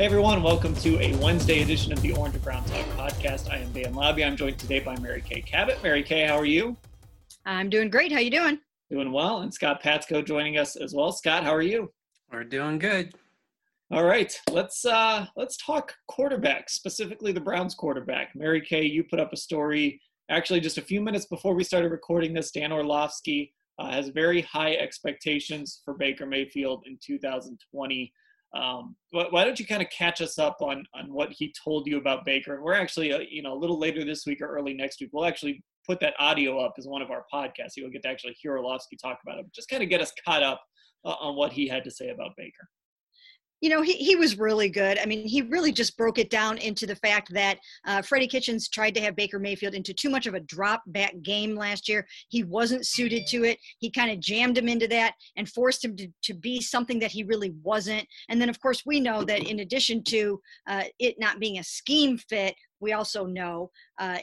Hey everyone, welcome to a Wednesday edition of the Orange and Brown Talk podcast. I am Dan Labbe. I'm joined today by Mary Kay Cabot. Mary Kay, how are you? I'm doing great. How you doing? Doing well. And Scott Patsko joining us as well. Scott, how are you? We're doing good. All right, let's uh, let's talk quarterbacks, specifically the Browns quarterback. Mary Kay, you put up a story actually just a few minutes before we started recording this. Dan Orlovsky uh, has very high expectations for Baker Mayfield in 2020. Um, why don't you kind of catch us up on on what he told you about Baker? And we're actually, uh, you know, a little later this week or early next week, we'll actually put that audio up as one of our podcasts. You'll get to actually hear Orlovsky talk about it. But just kind of get us caught up uh, on what he had to say about Baker you know, he, he was really good. I mean, he really just broke it down into the fact that uh, Freddie Kitchens tried to have Baker Mayfield into too much of a drop back game last year. He wasn't suited to it. He kind of jammed him into that and forced him to, to be something that he really wasn't. And then, of course, we know that in addition to uh, it not being a scheme fit, we also know uh,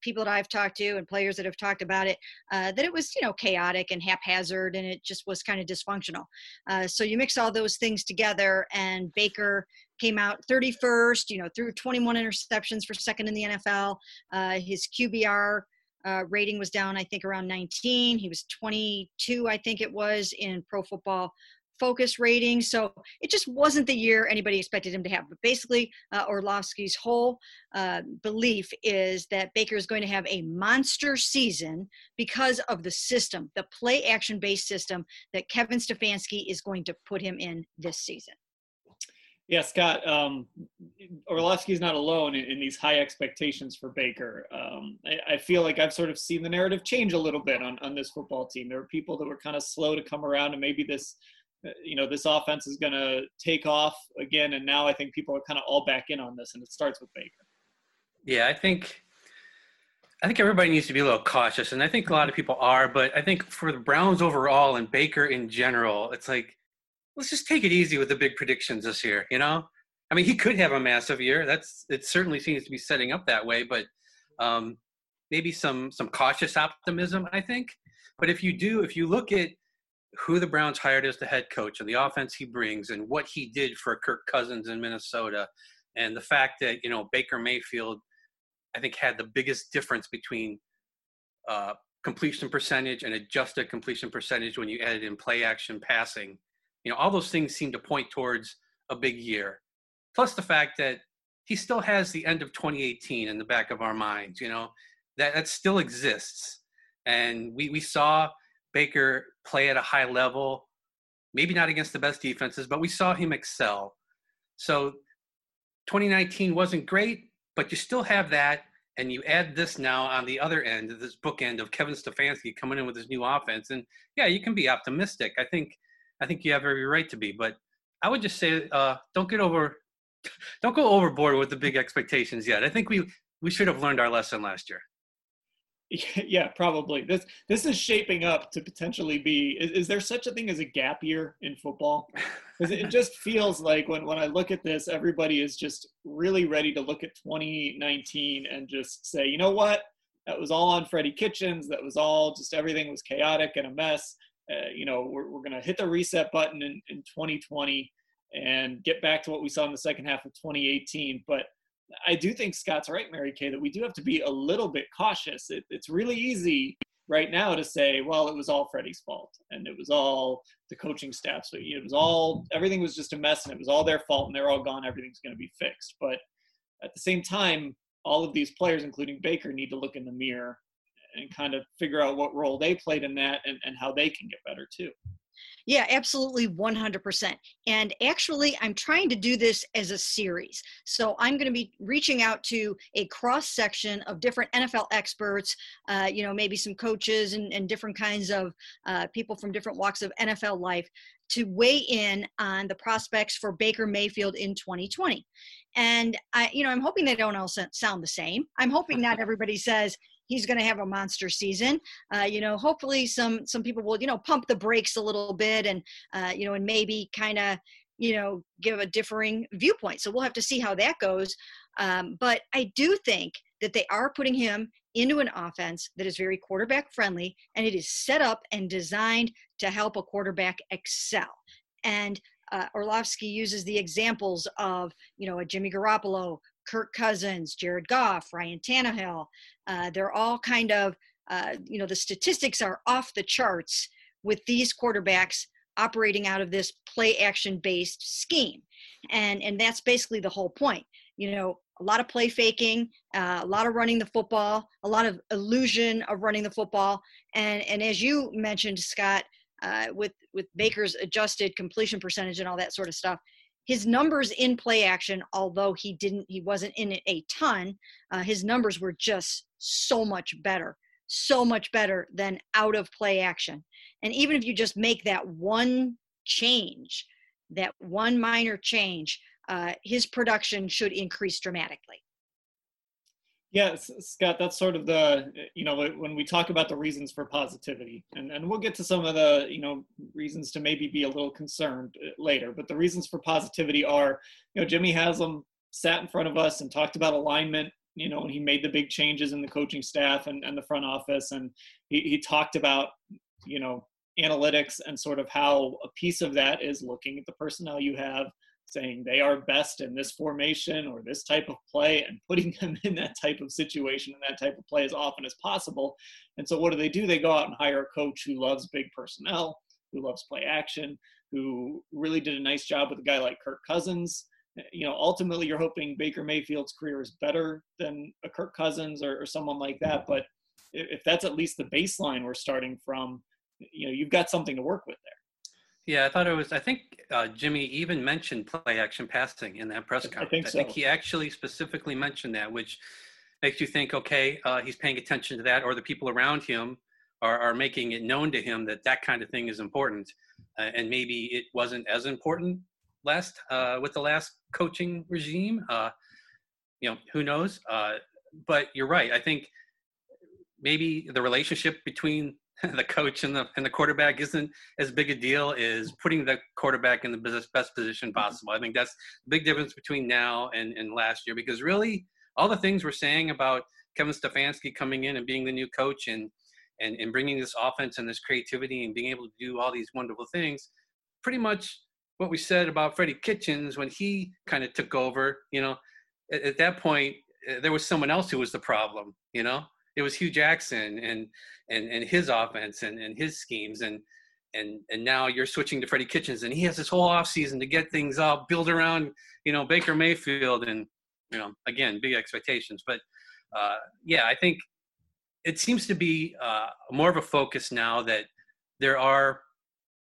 people that I've talked to and players that have talked about it uh, that it was you know chaotic and haphazard and it just was kind of dysfunctional. Uh, so you mix all those things together and Baker came out 31st, you know, threw 21 interceptions for second in the NFL. Uh, his QBR uh, rating was down, I think, around 19. He was 22, I think it was, in Pro Football focus rating. So it just wasn't the year anybody expected him to have. But basically, uh, Orlovsky's whole uh, belief is that Baker is going to have a monster season because of the system, the play action based system that Kevin Stefanski is going to put him in this season. Yeah, Scott, um, Orlovsky's not alone in, in, these high expectations for Baker. Um, I, I, feel like I've sort of seen the narrative change a little bit on, on this football team. There were people that were kind of slow to come around, and maybe this you know, this offense is going to take off again. And now I think people are kind of all back in on this, and it starts with Baker. Yeah, I think. I think everybody needs to be a little cautious, and I think a lot of people are. But I think for the Browns overall and Baker in general, it's like let's just take it easy with the big predictions this year. You know, I mean, he could have a massive year. That's it. Certainly seems to be setting up that way, but um, maybe some some cautious optimism. I think. But if you do, if you look at who the Browns hired as the head coach and the offense he brings and what he did for Kirk Cousins in Minnesota and the fact that, you know, Baker Mayfield, I think, had the biggest difference between uh, completion percentage and adjusted completion percentage when you added in play action passing. You know, all those things seem to point towards a big year. Plus the fact that he still has the end of 2018 in the back of our minds, you know, that, that still exists. And we, we saw – Baker play at a high level, maybe not against the best defenses, but we saw him excel. So 2019 wasn't great, but you still have that. And you add this now on the other end, this bookend of Kevin Stefanski coming in with his new offense. And yeah, you can be optimistic. I think I think you have every right to be. But I would just say uh, don't get over don't go overboard with the big expectations yet. I think we we should have learned our lesson last year. Yeah, probably. This this is shaping up to potentially be. Is, is there such a thing as a gap year in football? Because it just feels like when when I look at this, everybody is just really ready to look at 2019 and just say, you know what, that was all on Freddie Kitchens. That was all just everything was chaotic and a mess. Uh, you know, we're we're gonna hit the reset button in in 2020 and get back to what we saw in the second half of 2018. But I do think Scott's right, Mary Kay, that we do have to be a little bit cautious. It, it's really easy right now to say, well, it was all Freddie's fault and it was all the coaching staff. So it was all, everything was just a mess and it was all their fault and they're all gone. Everything's going to be fixed. But at the same time, all of these players, including Baker, need to look in the mirror and kind of figure out what role they played in that and, and how they can get better too. Yeah, absolutely 100%. And actually, I'm trying to do this as a series. So I'm going to be reaching out to a cross section of different NFL experts, uh, you know, maybe some coaches and, and different kinds of uh, people from different walks of NFL life to weigh in on the prospects for Baker Mayfield in 2020. And I, you know, I'm hoping they don't all sound the same. I'm hoping not everybody says, he's going to have a monster season. Uh, you know, hopefully some some people will you know pump the brakes a little bit and uh, you know and maybe kind of you know give a differing viewpoint. So we'll have to see how that goes. Um, but I do think that they are putting him into an offense that is very quarterback friendly and it is set up and designed to help a quarterback excel. And uh, Orlovsky uses the examples of, you know, a Jimmy Garoppolo, Kirk Cousins, Jared Goff, Ryan Tannehill. Uh, they're all kind of, uh, you know, the statistics are off the charts with these quarterbacks operating out of this play action based scheme. And, and that's basically the whole point. You know, a lot of play faking, uh, a lot of running the football, a lot of illusion of running the football. And, and as you mentioned, Scott, uh, with, with Baker's adjusted completion percentage and all that sort of stuff, his numbers in play action, although he didn't, he wasn't in it a ton, uh, his numbers were just so much better, so much better than out of play action. And even if you just make that one change, that one minor change, uh, his production should increase dramatically. Yes, Scott, that's sort of the, you know, when we talk about the reasons for positivity, and, and we'll get to some of the, you know, reasons to maybe be a little concerned uh, later, but the reasons for positivity are, you know, Jimmy Haslam sat in front of us and talked about alignment, you know, when he made the big changes in the coaching staff and, and the front office, and he, he talked about, you know, analytics and sort of how a piece of that is looking at the personnel you have, saying they are best in this formation or this type of play and putting them in that type of situation and that type of play as often as possible. And so what do they do? They go out and hire a coach who loves big personnel, who loves play action, who really did a nice job with a guy like Kirk Cousins. You know, ultimately you're hoping Baker Mayfield's career is better than a Kirk Cousins or, or someone like that. But if that's at least the baseline we're starting from, you know, you've got something to work with there. Yeah, I thought it was. I think uh, Jimmy even mentioned play action passing in that press conference. I think, so. I think he actually specifically mentioned that, which makes you think, okay, uh, he's paying attention to that, or the people around him are, are making it known to him that that kind of thing is important, uh, and maybe it wasn't as important last uh, with the last coaching regime. Uh, you know, who knows? Uh, but you're right. I think maybe the relationship between the coach and the and the quarterback isn't as big a deal is putting the quarterback in the best, best position mm-hmm. possible. I think that's the big difference between now and, and last year because really all the things we're saying about Kevin Stefanski coming in and being the new coach and and, and bringing this offense and this creativity and being able to do all these wonderful things, pretty much what we said about Freddie Kitchens when he kind of took over. You know, at, at that point eh, there was someone else who was the problem. You know, it was Hue Jackson and and and his offense and and his schemes and and and now you're switching to Freddie Kitchens and he has this whole offseason to get things up, build around you know Baker Mayfield and you know again big expectations, but uh, yeah, I think it seems to be uh, more of a focus now that there are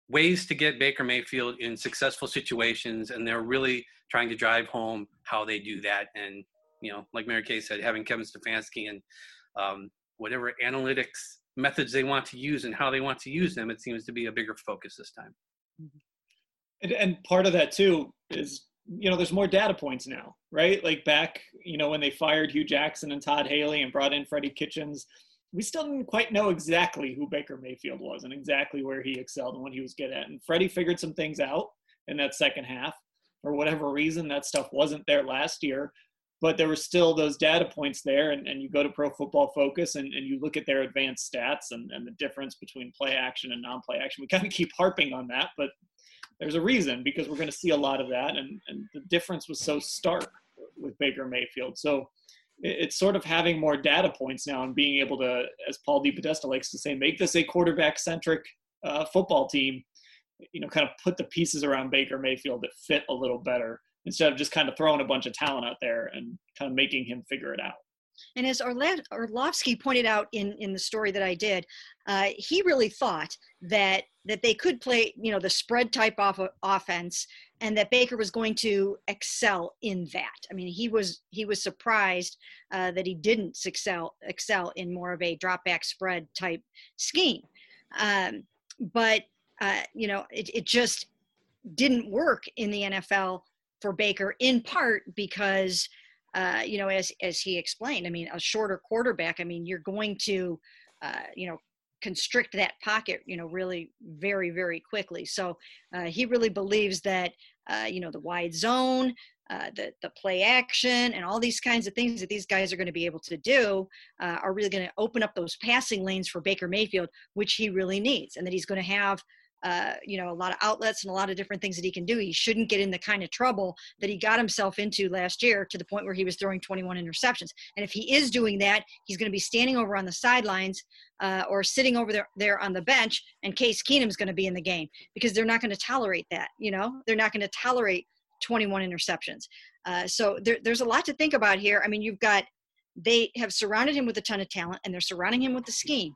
ways to get Baker Mayfield in successful situations, and they're really trying to drive home how they do that. And you know, like Mary Kay said, having Kevin Stefanski and um, whatever analytics methods they want to use and how they want to use them, it seems to be a bigger focus this time. Mm-hmm. And, and part of that too is you know there's more data points now right like back you know when they fired Hue jackson and todd haley and brought in freddie kitchens we still didn't quite know exactly who baker mayfield was and exactly where he excelled and what he was good at and freddie figured some things out in that second half for whatever reason that stuff wasn't there last year but there were still those data points there and, and you go to pro football focus and, and you look at their advanced stats and, and the difference between play action and non-play action. We kind of keep harping on that but there's a reason because we're going to see a lot of that and, and the difference was so stark with baker mayfield. So it's sort of having more data points now and being able to as paul DePodesta likes to say make this a quarterback centric uh, football team you know kind of put the pieces around baker mayfield that fit a little better instead of just kind of throwing a bunch of talent out there and kind of making him figure it out. And as Orlovsky pointed out in, in the story that I did, uh, he really thought that that they could play, you know, the spread type of offense, and that Baker was going to excel in that. I mean, he was he was surprised uh, that he didn't excel excel in more of a drop back spread type scheme. Um, but uh, you know, it, it just didn't work in the NFL for Baker, in part because. Uh, you know, as as he explained, I mean, a shorter quarterback. I mean, you're going to, uh, you know, constrict that pocket, you know, really very, very quickly. So uh, he really believes that, uh, you know, the wide zone, uh, the the play action, and all these kinds of things that these guys are going to be able to do uh, are really going to open up those passing lanes for Baker Mayfield, which he really needs, and that he's going to have uh, you know, a lot of outlets and a lot of different things that he can do. He shouldn't get in the kind of trouble that he got himself into last year to the point where he was throwing 21 interceptions. And if he is doing that, he's going to be standing over on the sidelines uh, or sitting over there, there on the bench, and Case Keenum's going to be in the game because they're not going to tolerate that. You know, they're not going to tolerate 21 interceptions. Uh, so there, there's a lot to think about here. I mean, you've got they have surrounded him with a ton of talent and they're surrounding him with the scheme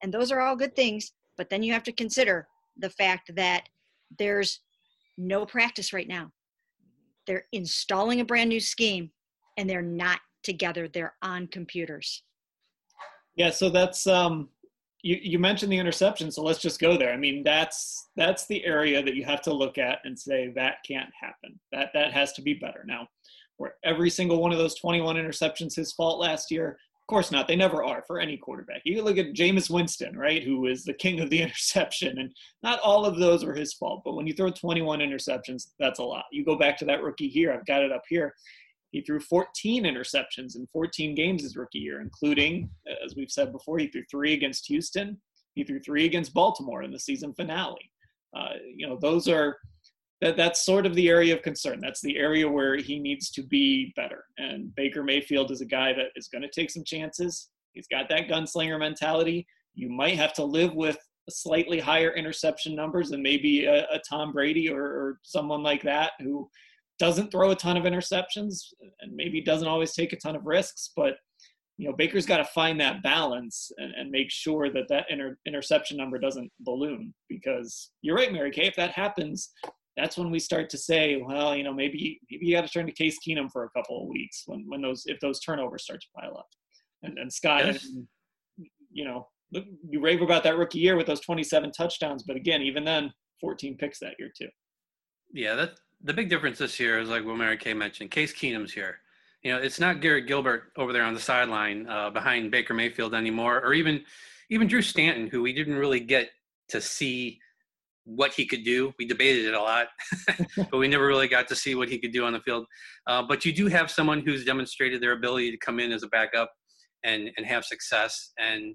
and those are all good things but then you have to consider the fact that there's no practice right now. They're installing a brand new scheme and they're not together. They're on computers. Yeah, so that's um you, you mentioned the interception, so let's just go there. I mean, that's that's the area that you have to look at and say that can't happen. That that has to be better. Now, where every single one of those 21 interceptions his fault last year, course not. They never are for any quarterback. You look at Jameis Winston, right, who is the king of the interception, and not all of those were his fault. But when you throw 21 interceptions, that's a lot. You go back to that rookie here. I've got it up here. He threw 14 interceptions in 14 games his rookie year, including, as we've said before, he threw three against Houston. He threw three against Baltimore in the season finale. Uh, you know, those are that that's sort of the area of concern. That's the area where he needs to be better. And Baker Mayfield is a guy that is going to take some chances. He's got that gunslinger mentality. You might have to live with slightly higher interception numbers than maybe a, a Tom Brady or, or someone like that who doesn't throw a ton of interceptions and maybe doesn't always take a ton of risks. But you know, Baker's got to find that balance and, and make sure that that inter- interception number doesn't balloon. Because you're right, Mary Kay. If that happens, that's when we start to say, well, you know, maybe maybe you got to turn to Case Keenum for a couple of weeks when when those if those turnovers start to pile up. And and Scott, yes. you know, you rave about that rookie year with those 27 touchdowns, but again, even then, 14 picks that year too. Yeah, that the big difference this year is like what Mary Kay mentioned. Case Keenum's here. You know, it's not Garrett Gilbert over there on the sideline uh, behind Baker Mayfield anymore, or even even Drew Stanton, who we didn't really get to see what he could do. We debated it a lot, but we never really got to see what he could do on the field. Uh, but you do have someone who's demonstrated their ability to come in as a backup and and have success. And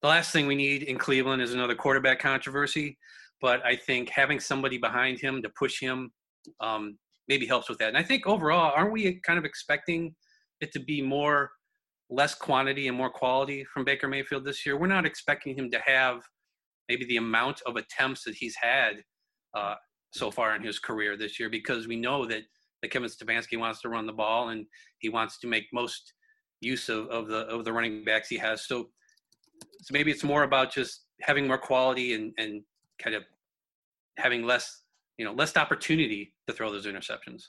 the last thing we need in Cleveland is another quarterback controversy. But I think having somebody behind him to push him um, maybe helps with that. And I think overall, aren't we kind of expecting it to be more less quantity and more quality from Baker Mayfield this year? We're not expecting him to have maybe the amount of attempts that he's had uh, so far in his career this year because we know that, that Kevin Stefanski wants to run the ball and he wants to make most use of, of the of the running backs he has. So, so maybe it's more about just having more quality and, and kind of having less, you know, less opportunity to throw those interceptions.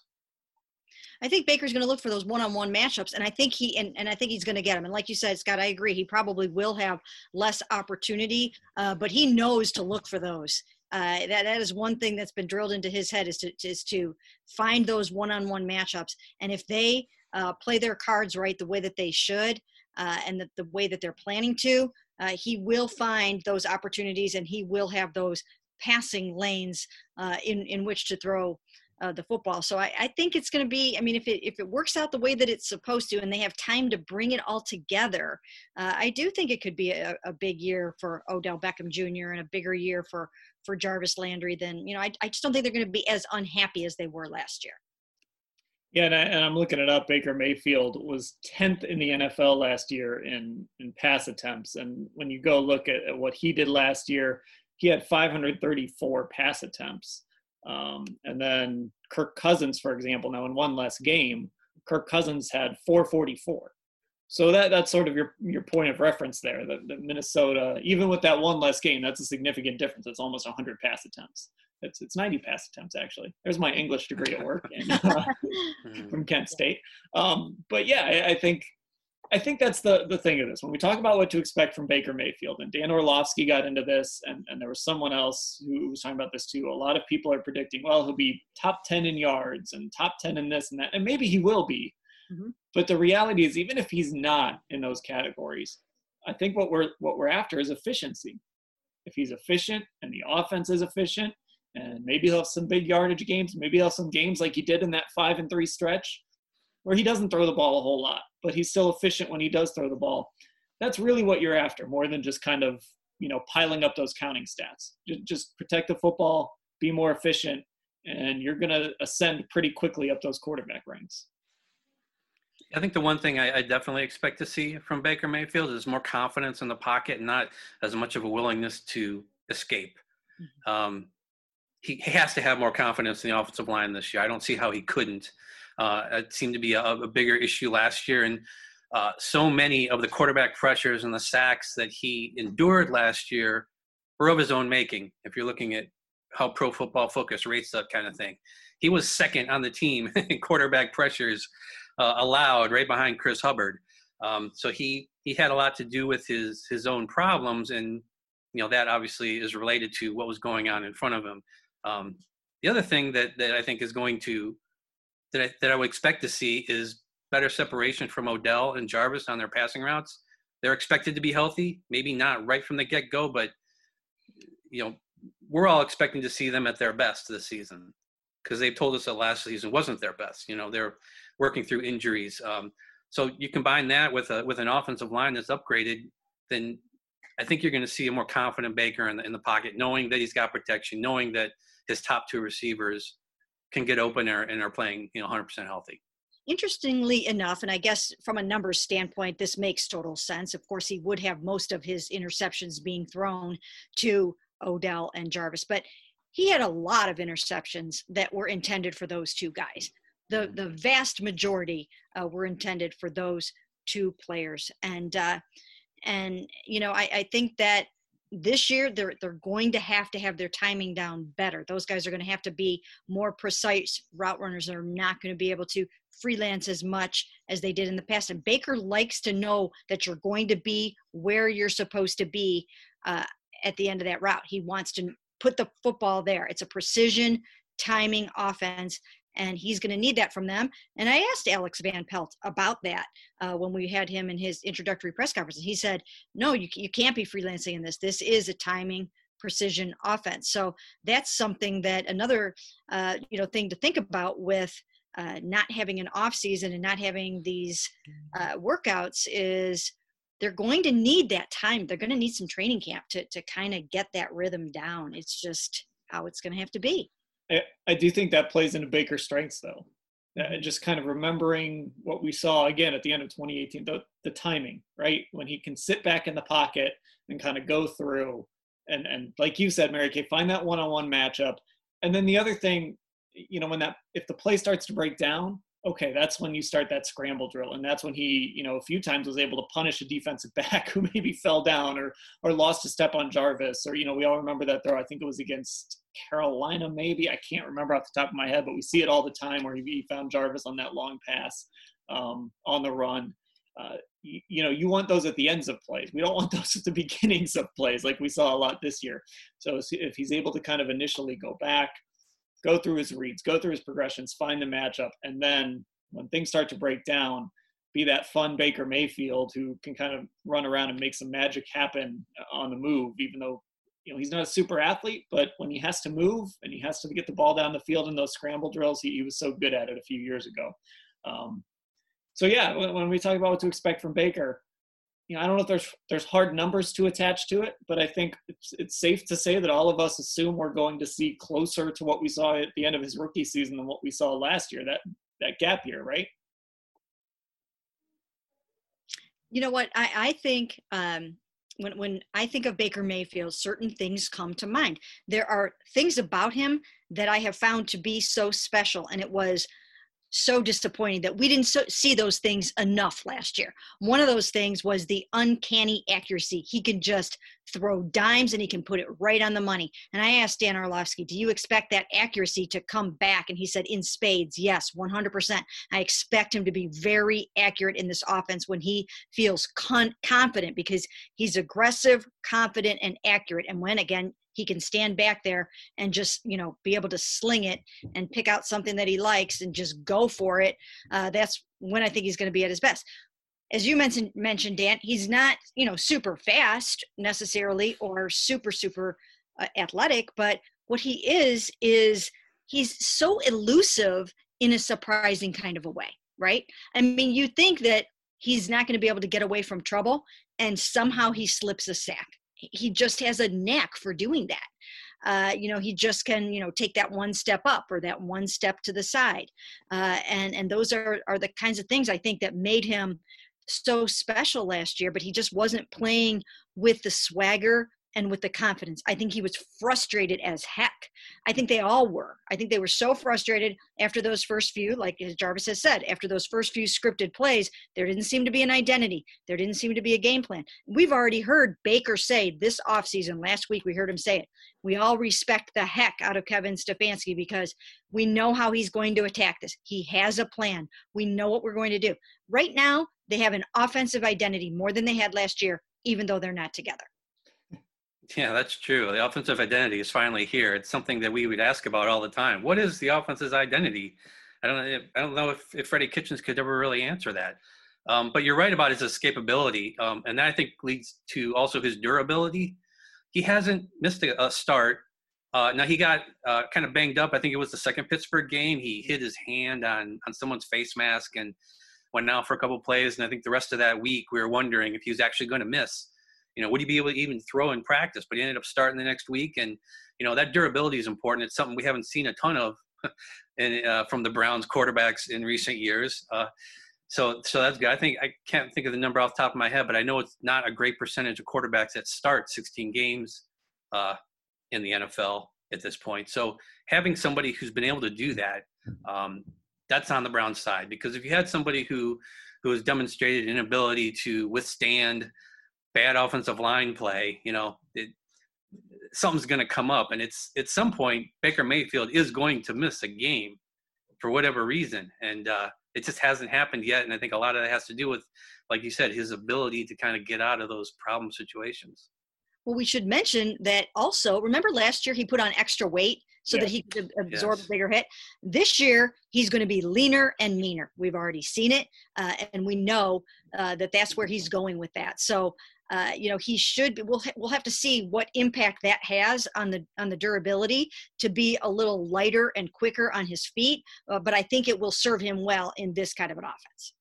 I think Baker's going to look for those one-on-one matchups, and I think he and, and I think he's going to get them. And like you said, Scott, I agree. He probably will have less opportunity, uh, but he knows to look for those. Uh, that that is one thing that's been drilled into his head is to is to find those one-on-one matchups, and if they uh, play their cards right the way that they should, uh, and the, the way that they're planning to, uh, he will find those opportunities, and he will have those passing lanes uh, in in which to throw uh, the football. So I, I think it's going to be. I mean, if it if it works out the way that it's supposed to, and they have time to bring it all together, uh, I do think it could be a, a, big year for Odell Beckham Jr. and a bigger year for for Jarvis Landry. Than you know, I, I just don't think they're going to be as unhappy as they were last year. Yeah, and, I, and I'm looking it up. Baker Mayfield was 10th in the NFL last year in in pass attempts, and when you go look at, at what he did last year, he had 534 pass attempts. Um, and then Kirk Cousins, for example, now in one less game, Kirk Cousins had 444. So that that's sort of your your point of reference there. That the Minnesota, even with that one less game, that's a significant difference. It's almost 100 pass attempts. It's it's 90 pass attempts actually. There's my English degree at work uh, from Kent State. Um, but yeah, I, I think I think that's the the thing of this. When we talk about what to expect from Baker Mayfield, and Dan Orlovsky got into this, and, and there was someone else who was talking about this too. A lot of people are predicting, well, he'll be top 10 in yards and top 10 in this and that, and maybe he will be. Mm-hmm. But the reality is, even if he's not in those categories, I think what we're what we're after is efficiency. If he's efficient and the offense is efficient, and maybe he'll have some big yardage games, maybe he'll have some games like he did in that five and three stretch, where he doesn't throw the ball a whole lot, but he's still efficient when he does throw the ball. That's really what you're after, more than just kind of you know piling up those counting stats. Just, protect the football, be more efficient, and you're going to ascend pretty quickly up those quarterback ranks. I think the one thing I, I, definitely expect to see from Baker Mayfield is more confidence in the pocket, and not as much of a willingness to escape. Mm-hmm. Um, he has to have more confidence in the offensive line this year. I don't see how he couldn't. Uh, it seemed to be a, a, bigger issue last year, and uh, so many of the quarterback pressures and the sacks that he endured last year were of his own making. If you're looking at how Pro Football Focus rates that kind of thing, he was second on the team in quarterback pressures uh, allowed, right behind Chris Hubbard. Um, so he he had a lot to do with his his own problems, and you know that obviously is related to what was going on in front of him. Um, the other thing that that I think is going to that I, that I would expect to see is better separation from Odell and Jarvis on their passing routes. They're expected to be healthy, maybe not right from the get go, but you know we're all expecting to see them at their best this season because they've told us that last season wasn't their best. You know they're working through injuries. Um, so you combine that with a with an offensive line that's upgraded, then I think you're going to see a more confident Baker in the, in the pocket, knowing that he's got protection, knowing that his top two receivers can get open and are playing, you know, 100% healthy. Interestingly enough, and I guess from a numbers standpoint, this makes total sense. Of course, he would have most of his interceptions being thrown to Odell and Jarvis, but he had a lot of interceptions that were intended for those two guys. The the vast majority uh, were intended for those two players, and uh, and you know I, I think that this year they're they're going to have to have their timing down better. Those guys are going to have to be more precise. Route runners are not going to be able to freelance as much as they did in the past. And Baker likes to know that you're going to be where you're supposed to be uh, at the end of that route. He wants to put the football there. It's a precision timing offense and he's going to need that from them. And I asked Alex Van Pelt about that uh, when we had him in his introductory press conference. And he said, "No, you you can't be freelancing in this. This is a timing." precision offense so that's something that another uh, you know thing to think about with uh, not having an off season and not having these uh, workouts is they're going to need that time. They're going to need some training camp to to kind of get that rhythm down. It's just how it's going to have to be. I, I do think that plays into Baker's strengths, though. Uh, just kind of remembering what we saw again at the end of 2018, the, the timing, right? When he can sit back in the pocket and kind of go through, and and like you said, Mary Kay, find that one-on-one matchup. And then the other thing, you know, when that if the play starts to break down, okay, that's when you start that scramble drill. And that's when he, you know, a few times was able to punish a defensive back who maybe fell down or or lost a step on Jarvis. Or, you know, we all remember that throw. I think it was against Carolina, maybe. I can't remember off the top of my head, but we see it all the time where he found Jarvis on that long pass um, on the run. Uh, you, you, know, you want those at the ends of plays. We don't want those at the beginnings of plays like we saw a lot this year. So if he's able to kind of initially go back, go through his reads, go through his progressions, find the matchup, and then when things start to break down, be that fun Baker Mayfield who can kind of run around and make some magic happen on the move, even though you know he's not a super athlete, but when he has to move and he has to get the ball down the field in those scramble drills, he, he was so good at it a few years ago. Um, so yeah, when, when we talk about what to expect from Baker, you know, I don't know if there's there's hard numbers to attach to it, but I think it's it's safe to say that all of us assume we're going to see closer to what we saw at the end of his rookie season than what we saw last year, that that gap year, right? You know what? I, I think um, when when I think of Baker Mayfield, certain things come to mind. There are things about him that I have found to be so special, and it was so disappointing that we didn't so, see those things enough last year. One of those things was the uncanny accuracy. He can just throw dimes and he can put it right on the money. And I asked Dan Orlovsky, do you expect that accuracy to come back? And he said, in spades, yes, 100%. I expect him to be very accurate in this offense when he feels con- confident because he's aggressive, confident, and accurate. And when, again, he can stand back there and just you know be able to sling it and pick out something that he likes and just go for it. Uh, that's when i think he's going to be at his best. As you mentioned mentioned dan he's not you know super fast necessarily or super super uh, athletic but what he is is he's so elusive in a surprising kind of a way right? I mean you think that he's not going to be able to get away from trouble and somehow he slips a sack he just has a knack for doing that. Uh, you know, he just can, you know, take that one step up or that one step to the side. Uh, and, and those are, are the kinds of things I think that made him so special last year, but he just wasn't playing with the swagger and with the confidence. I think he was frustrated as heck. I think they all were. I think they were so frustrated after those first few, like as Jarvis has said, after those first few scripted plays, there didn't seem to be an identity. There didn't seem to be a game plan. We've already heard Baker say this offseason, last week we heard him say it. We all respect the heck out of Kevin Stefanski because we know how he's going to attack this. He has a plan. We know what we're going to do. Right now, they have an offensive identity more than they had last year, even though they're not together. Yeah, that's true. The offensive identity is finally here. It's something that we would ask about all the time. What is the offense's identity? I don't know. I don't know if, if Freddie Kitchens could ever really answer that. Um, but you're right about his escapability, um, and that I think leads to also his durability. He hasn't missed a, a start. Uh, now he got uh, kind of banged up. I think it was the second Pittsburgh game. He hit his hand on on someone's face mask and went out for a couple plays. And I think the rest of that week we were wondering if he was actually going to miss you know, would he be able to even throw in practice? But he ended up starting the next week, and you know that durability is important. It's something we haven't seen a ton of, in, uh, from the Browns quarterbacks in recent years. Uh, so, so that's good. I think I can't think of the number off the top of my head, but I know it's not a great percentage of quarterbacks that start 16 games uh, in the NFL at this point. So, having somebody who's been able to do that, um, that's on the Browns side. Because if you had somebody who who has demonstrated an ability to withstand bad offensive line play, you know, it, something's going to come up. And it's at some point, Baker Mayfield is going to miss a game for whatever reason. And uh, it just hasn't happened yet. And I think a lot of that has to do with, like you said, his ability to kind of get out of those problem situations. Well, we should mention that also, remember last year he put on extra weight so yes. that he could absorb yes. a bigger hit. This year, he's going to be leaner and meaner. We've already seen it, uh, and we know uh, that that's where he's going with that. So uh, you know he should we'll we'll have to see what impact that has on the on the durability to be a little lighter and quicker on his feet uh, but i think it will serve him well in this kind of an offense.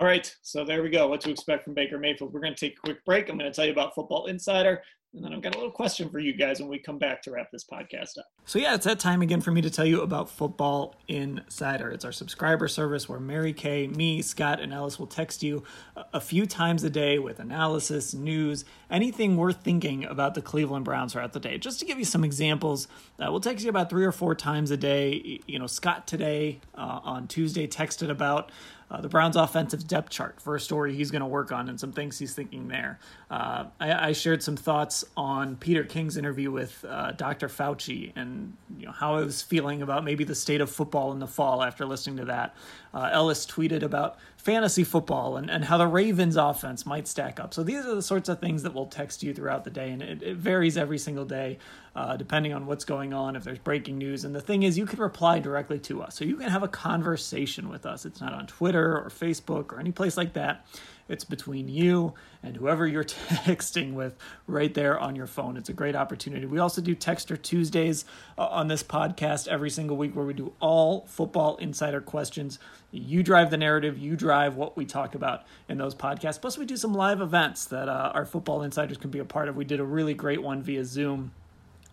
All right so there we go. What to expect from baker mayfield. We're going to take a quick break. I'm going to tell you about football insider and then I've got a little question for you guys when we come back to wrap this podcast up. So, yeah, it's that time again for me to tell you about Football Insider. It's our subscriber service where Mary Kay, me, Scott, and Ellis will text you a few times a day with analysis, news, anything worth thinking about the Cleveland Browns throughout the day. Just to give you some examples, uh, we'll text you about three or four times a day. You know, Scott today uh, on Tuesday texted about uh, the Browns' offensive depth chart for a story he's going to work on and some things he's thinking there. Uh, I, I, shared some thoughts on Peter King's interview with uh, Dr. Fauci and you know how I was feeling about maybe the state of football in the fall after listening to that. Uh, Ellis tweeted about fantasy football and, and how the Ravens offense might stack up. So these are the sorts of things that we'll text you throughout the day, and it, it varies every single day uh, depending on what's going on, if there's breaking news. And the thing is, you can reply directly to us. So you can have a conversation with us. It's not on Twitter or Facebook or any place like that. It's between you and whoever you're texting with right there on your phone. It's a great opportunity. We also do Texter Tuesdays uh, on this podcast every single week where we do all football insider questions. You drive the narrative, you drive what we talk about in those podcasts. Plus, we do some live events that uh, our football insiders can be a part of. We did a really great one via Zoom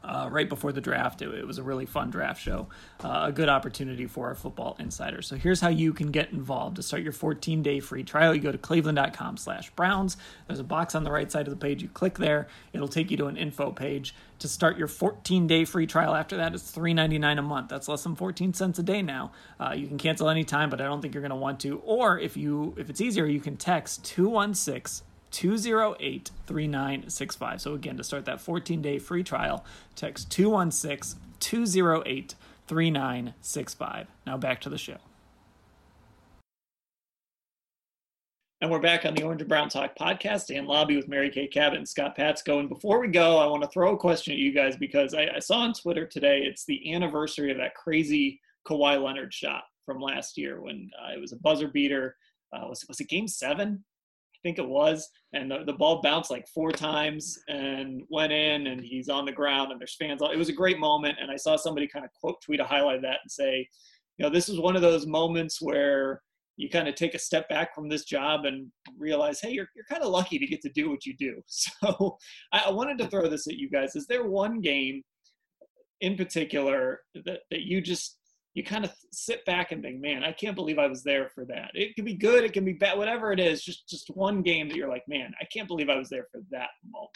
uh, right before the draft. It, it, was a really fun draft show, uh, a good opportunity for our football insiders. So here's how you can get involved. To start your 14 day free trial, you go to cleveland.com slash Browns. There's a box on the right side of the page. You click there, it'll take you to an info page. To start your 14 day free trial after that, it's $3.99 a month. That's less than 14 cents a day now. Uh, you can cancel anytime, but I don't think you're going to want to. Or if you if it's easier, you can text 216 208 3965. So, again, to start that 14 day free trial, text 216 208 3965. Now, back to the show. And we're back on the Orange and Brown Talk podcast Dan Labbe with Mary Kay Cabot and Scott Patsko. And before we go, I want to throw a question at you guys because I, I saw on Twitter today it's the anniversary of that crazy Kawhi Leonard shot from last year when uh, it was a buzzer beater. Uh, was, was it game seven? Think it was, and the, the ball bounced like four times and went in, and he's on the ground, and there's fans. All, It was a great moment, and I saw somebody kind of quote tweet a highlight of that and say, you know, this is one of those moments where you kind of take a step back from this job and realize, hey, you're, you're kind of lucky to get to do what you do. So I, I wanted to throw this at you guys. Is there one game in particular that, that you just you kind of sit back and think, man, I can't believe I was there for that. It can be good, it can be bad, whatever it is. Just just one game that you're like, man, I can't believe I was there for that moment.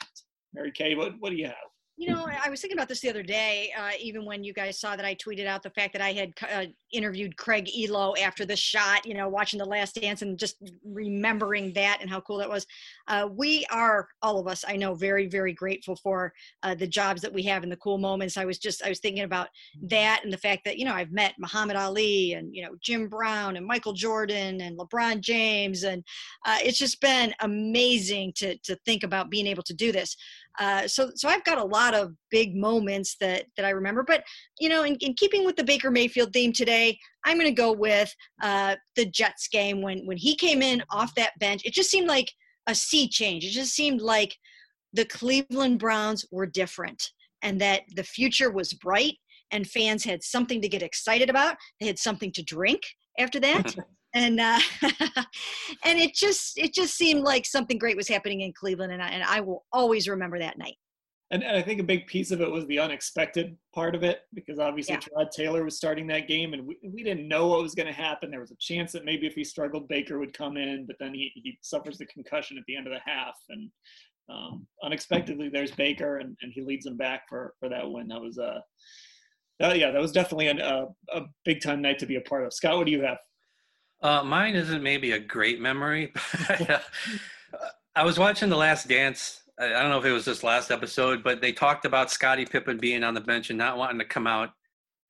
Mary Kay, what what do you have? You know, I was thinking about this the other day, uh, even when you guys saw that I tweeted out the fact that I had uh, interviewed Craig Ehlo after the shot, you know, watching The Last Dance and just remembering that and how cool that was. Uh, we are, all of us, I know, very, very grateful for uh, the jobs that we have and the cool moments. I was just, I was thinking about that and the fact that, you know, I've met Muhammad Ali and, you know, Jim Brown and Michael Jordan and LeBron James. And uh, it's just been amazing to, to think about being able to do this. Uh, so, so I've got a lot of big moments that that I remember. But you know, in, in keeping with the Baker Mayfield theme today, I'm going to go with uh, the Jets game when when he came in off that bench. It just seemed like a sea change. It just seemed like the Cleveland Browns were different, and that the future was bright, and fans had something to get excited about. They had something to drink after that. and uh, and it just it just seemed like something great was happening in Cleveland, and I, and I will always remember that night. And, and I think a big piece of it was the unexpected part of it because obviously yeah. Taylor was starting that game, and we, we didn't know what was going to happen. There was a chance that maybe if he struggled, Baker would come in, but then he he suffers the concussion at the end of the half, and um, unexpectedly there's Baker, and, and he leads them back for for that win. That was a uh, yeah, that was definitely an, a, a big time night to be a part of. Scott, what do you have? Uh, mine isn't maybe a great memory. But, uh, I was watching The Last Dance. I don't know if it was this last episode, but they talked about Scottie Pippen being on the bench and not wanting to come out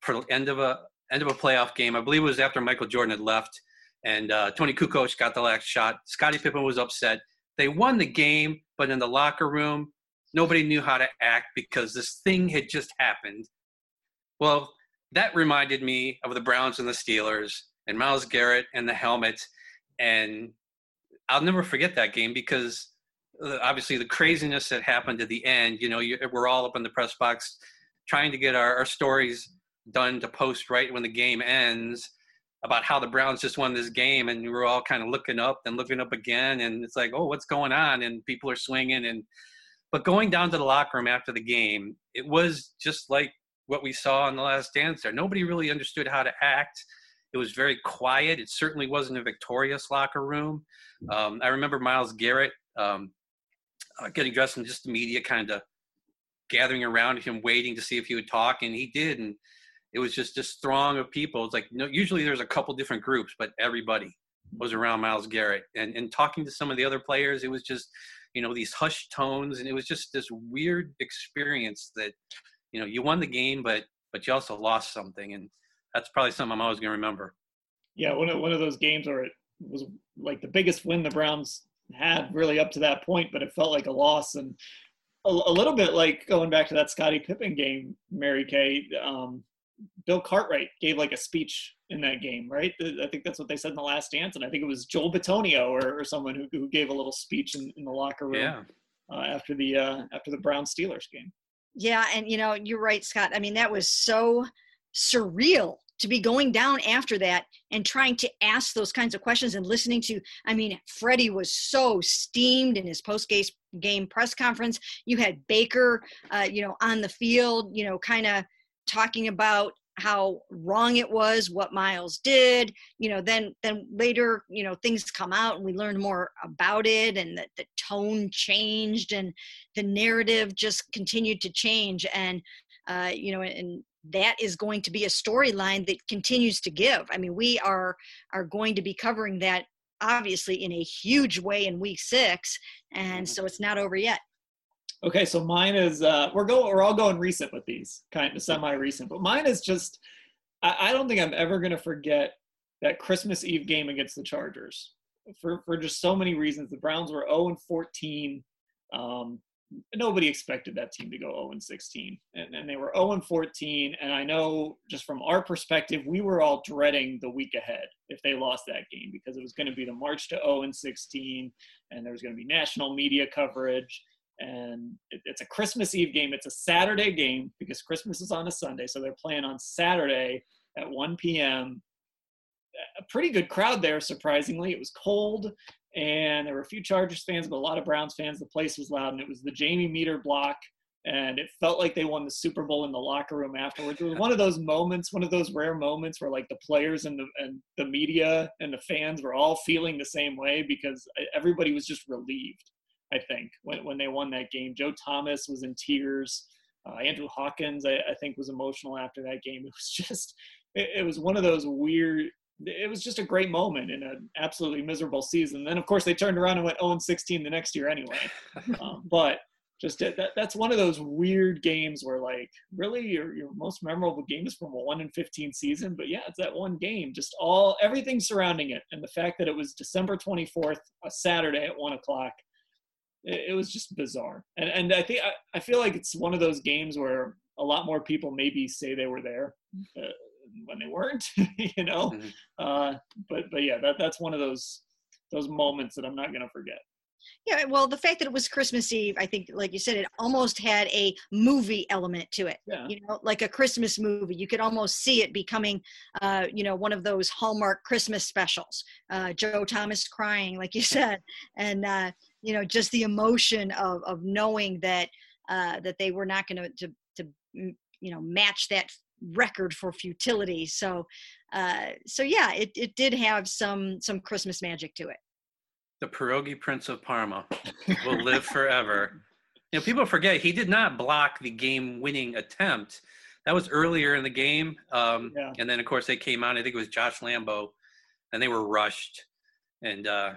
for the end of a end of a playoff game. I believe it was after Michael Jordan had left, and uh, Toni Kukoc got the last shot. Scottie Pippen was upset. They won the game, but in the locker room, nobody knew how to act because this thing had just happened. Well, that reminded me of the Browns and the Steelers and Myles Garrett and the helmet. And I'll never forget that game because uh, obviously the craziness that happened at the end, you know, we're all up in the press box trying to get our, our stories done to post right when the game ends about how the Browns just won this game, and we were all kind of looking up and looking up again, and it's like, oh, what's going on? And people are swinging, and but going down to the locker room after the game, it was just like what we saw in the last dance. There, nobody really understood how to act. It was very quiet. It certainly wasn't a victorious locker room. Um, I remember Myles Garrett um, uh, getting dressed and just the media kind of gathering around him, waiting to see if he would talk, and he did. And it was just this throng of people. It's like you know, usually there's a couple different groups, but everybody was around Myles Garrett. And and talking to some of the other players, it was just you know these hushed tones, and it was just this weird experience that you know you won the game, but but you also lost something, and that's probably something I'm always going to remember. Yeah, one of one of those games where it was like the biggest win the Browns had really up to that point, but it felt like a loss and a, a little bit like going back to that Scottie Pippen game, Mary Kay. Um, Bill Cartwright gave like a speech in that game, right? I think that's what they said in the last dance, and I think it was Joel Bitonio or, or someone who, who gave a little speech in, in the locker room yeah. uh, after the uh, after the Brown Steelers game. Yeah, and you know you're right, Scott. I mean that was so surreal to be going down after that and trying to ask those kinds of questions and listening to i mean freddie was so steamed in his post game press conference. You had baker uh, you know on the field you know kind of talking about how wrong it was what myles did you know then then later you know things come out and we learned more about it and that the tone changed and the narrative just continued to change. And uh, you know and that is going to be a storyline that continues to give i mean we are are going to be covering that obviously in a huge way in week six and so it's not over yet Okay, so mine is uh, we're going we're all going recent with these, kind of semi recent, but mine is just I, I don't think I'm ever gonna forget that Christmas Eve game against the Chargers for for just so many reasons. The Browns were 0 and 14. Um, nobody expected that team to go 0 and 16, and, and they were 0 and 14. And I know just from our perspective, we were all dreading the week ahead if they lost that game because it was going to be the march to 0 and 16, and there was going to be national media coverage and it, it's a Christmas Eve game. It's a Saturday game because Christmas is on a Sunday, so they're playing on Saturday at 1 p.m. A pretty good crowd there, surprisingly. It was cold, and there were a few Chargers fans, but a lot of Browns fans. The place was loud, and it was the Jamie Meder block, and it felt like they won the Super Bowl in the locker room afterwards. It was one of those moments, one of those rare moments where like the players and the and the media and the fans were all feeling the same way because everybody was just relieved I think, when, when they won that game. Joe Thomas was in tears. Uh, Andrew Hawkins, I, I, think, was emotional after that game. It was just, it, it, was one of those weird. It was just a great moment in an absolutely miserable season. Then, of course, they turned around and went 0 16 the next year anyway. um, but just that, that's one of those weird games where, like, really your, your most memorable game is from a 1 in 15 season. But yeah, it's that one game. Just all everything surrounding it, and the fact that it was December 24th, a Saturday at one o'clock it, it was just bizarre. And and I think I, I feel like it's one of those games where a lot more people maybe say they were there uh, when they weren't, you know. Mm-hmm. Uh, but but yeah, that that's one of those those moments that I'm not gonna forget. Yeah, well, the fact that it was Christmas Eve, I think, like you said, it almost had a movie element to it. Yeah. You know, like a Christmas movie. You could almost see it becoming, uh, you know, one of those Hallmark Christmas specials. Uh, Joe Thomas crying, like you said, and uh, you know, just the emotion of of knowing that uh, that they were not going to to to you know match that record for futility. So, uh, so yeah, it it did have some some Christmas magic to it the pierogi prince of Parma will live forever. You know, people forget he did not block the game-winning attempt. That was earlier in the game, um, yeah. and then of course they came out. I think it was Josh Lambo, and they were rushed, and uh,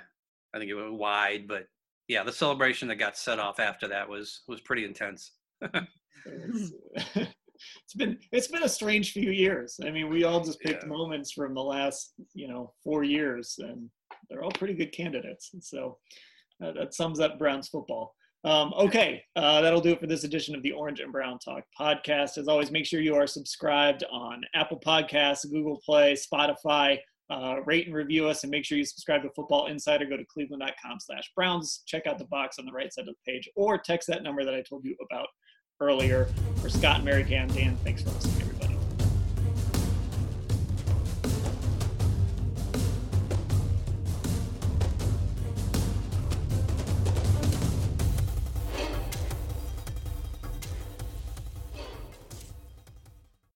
I think it went wide. But yeah, the celebration that got set off after that was was pretty intense. it's been it's been a strange few years. I mean, we all just picked yeah. moments from the last you know four years, and they're all pretty good candidates. And so uh, that sums up Browns football. Um, okay, uh, that'll do it for this edition of the Orange and Brown Talk podcast. As always, make sure you are subscribed on Apple Podcasts, Google Play, Spotify. Uh, rate and review us, and make sure you subscribe to Football Insider. Go to cleveland.com/browns. Check out the box on the right side of the page, or text that number that I told you about earlier. For Scott and Mary Kay, Dan, thanks for listening, everybody.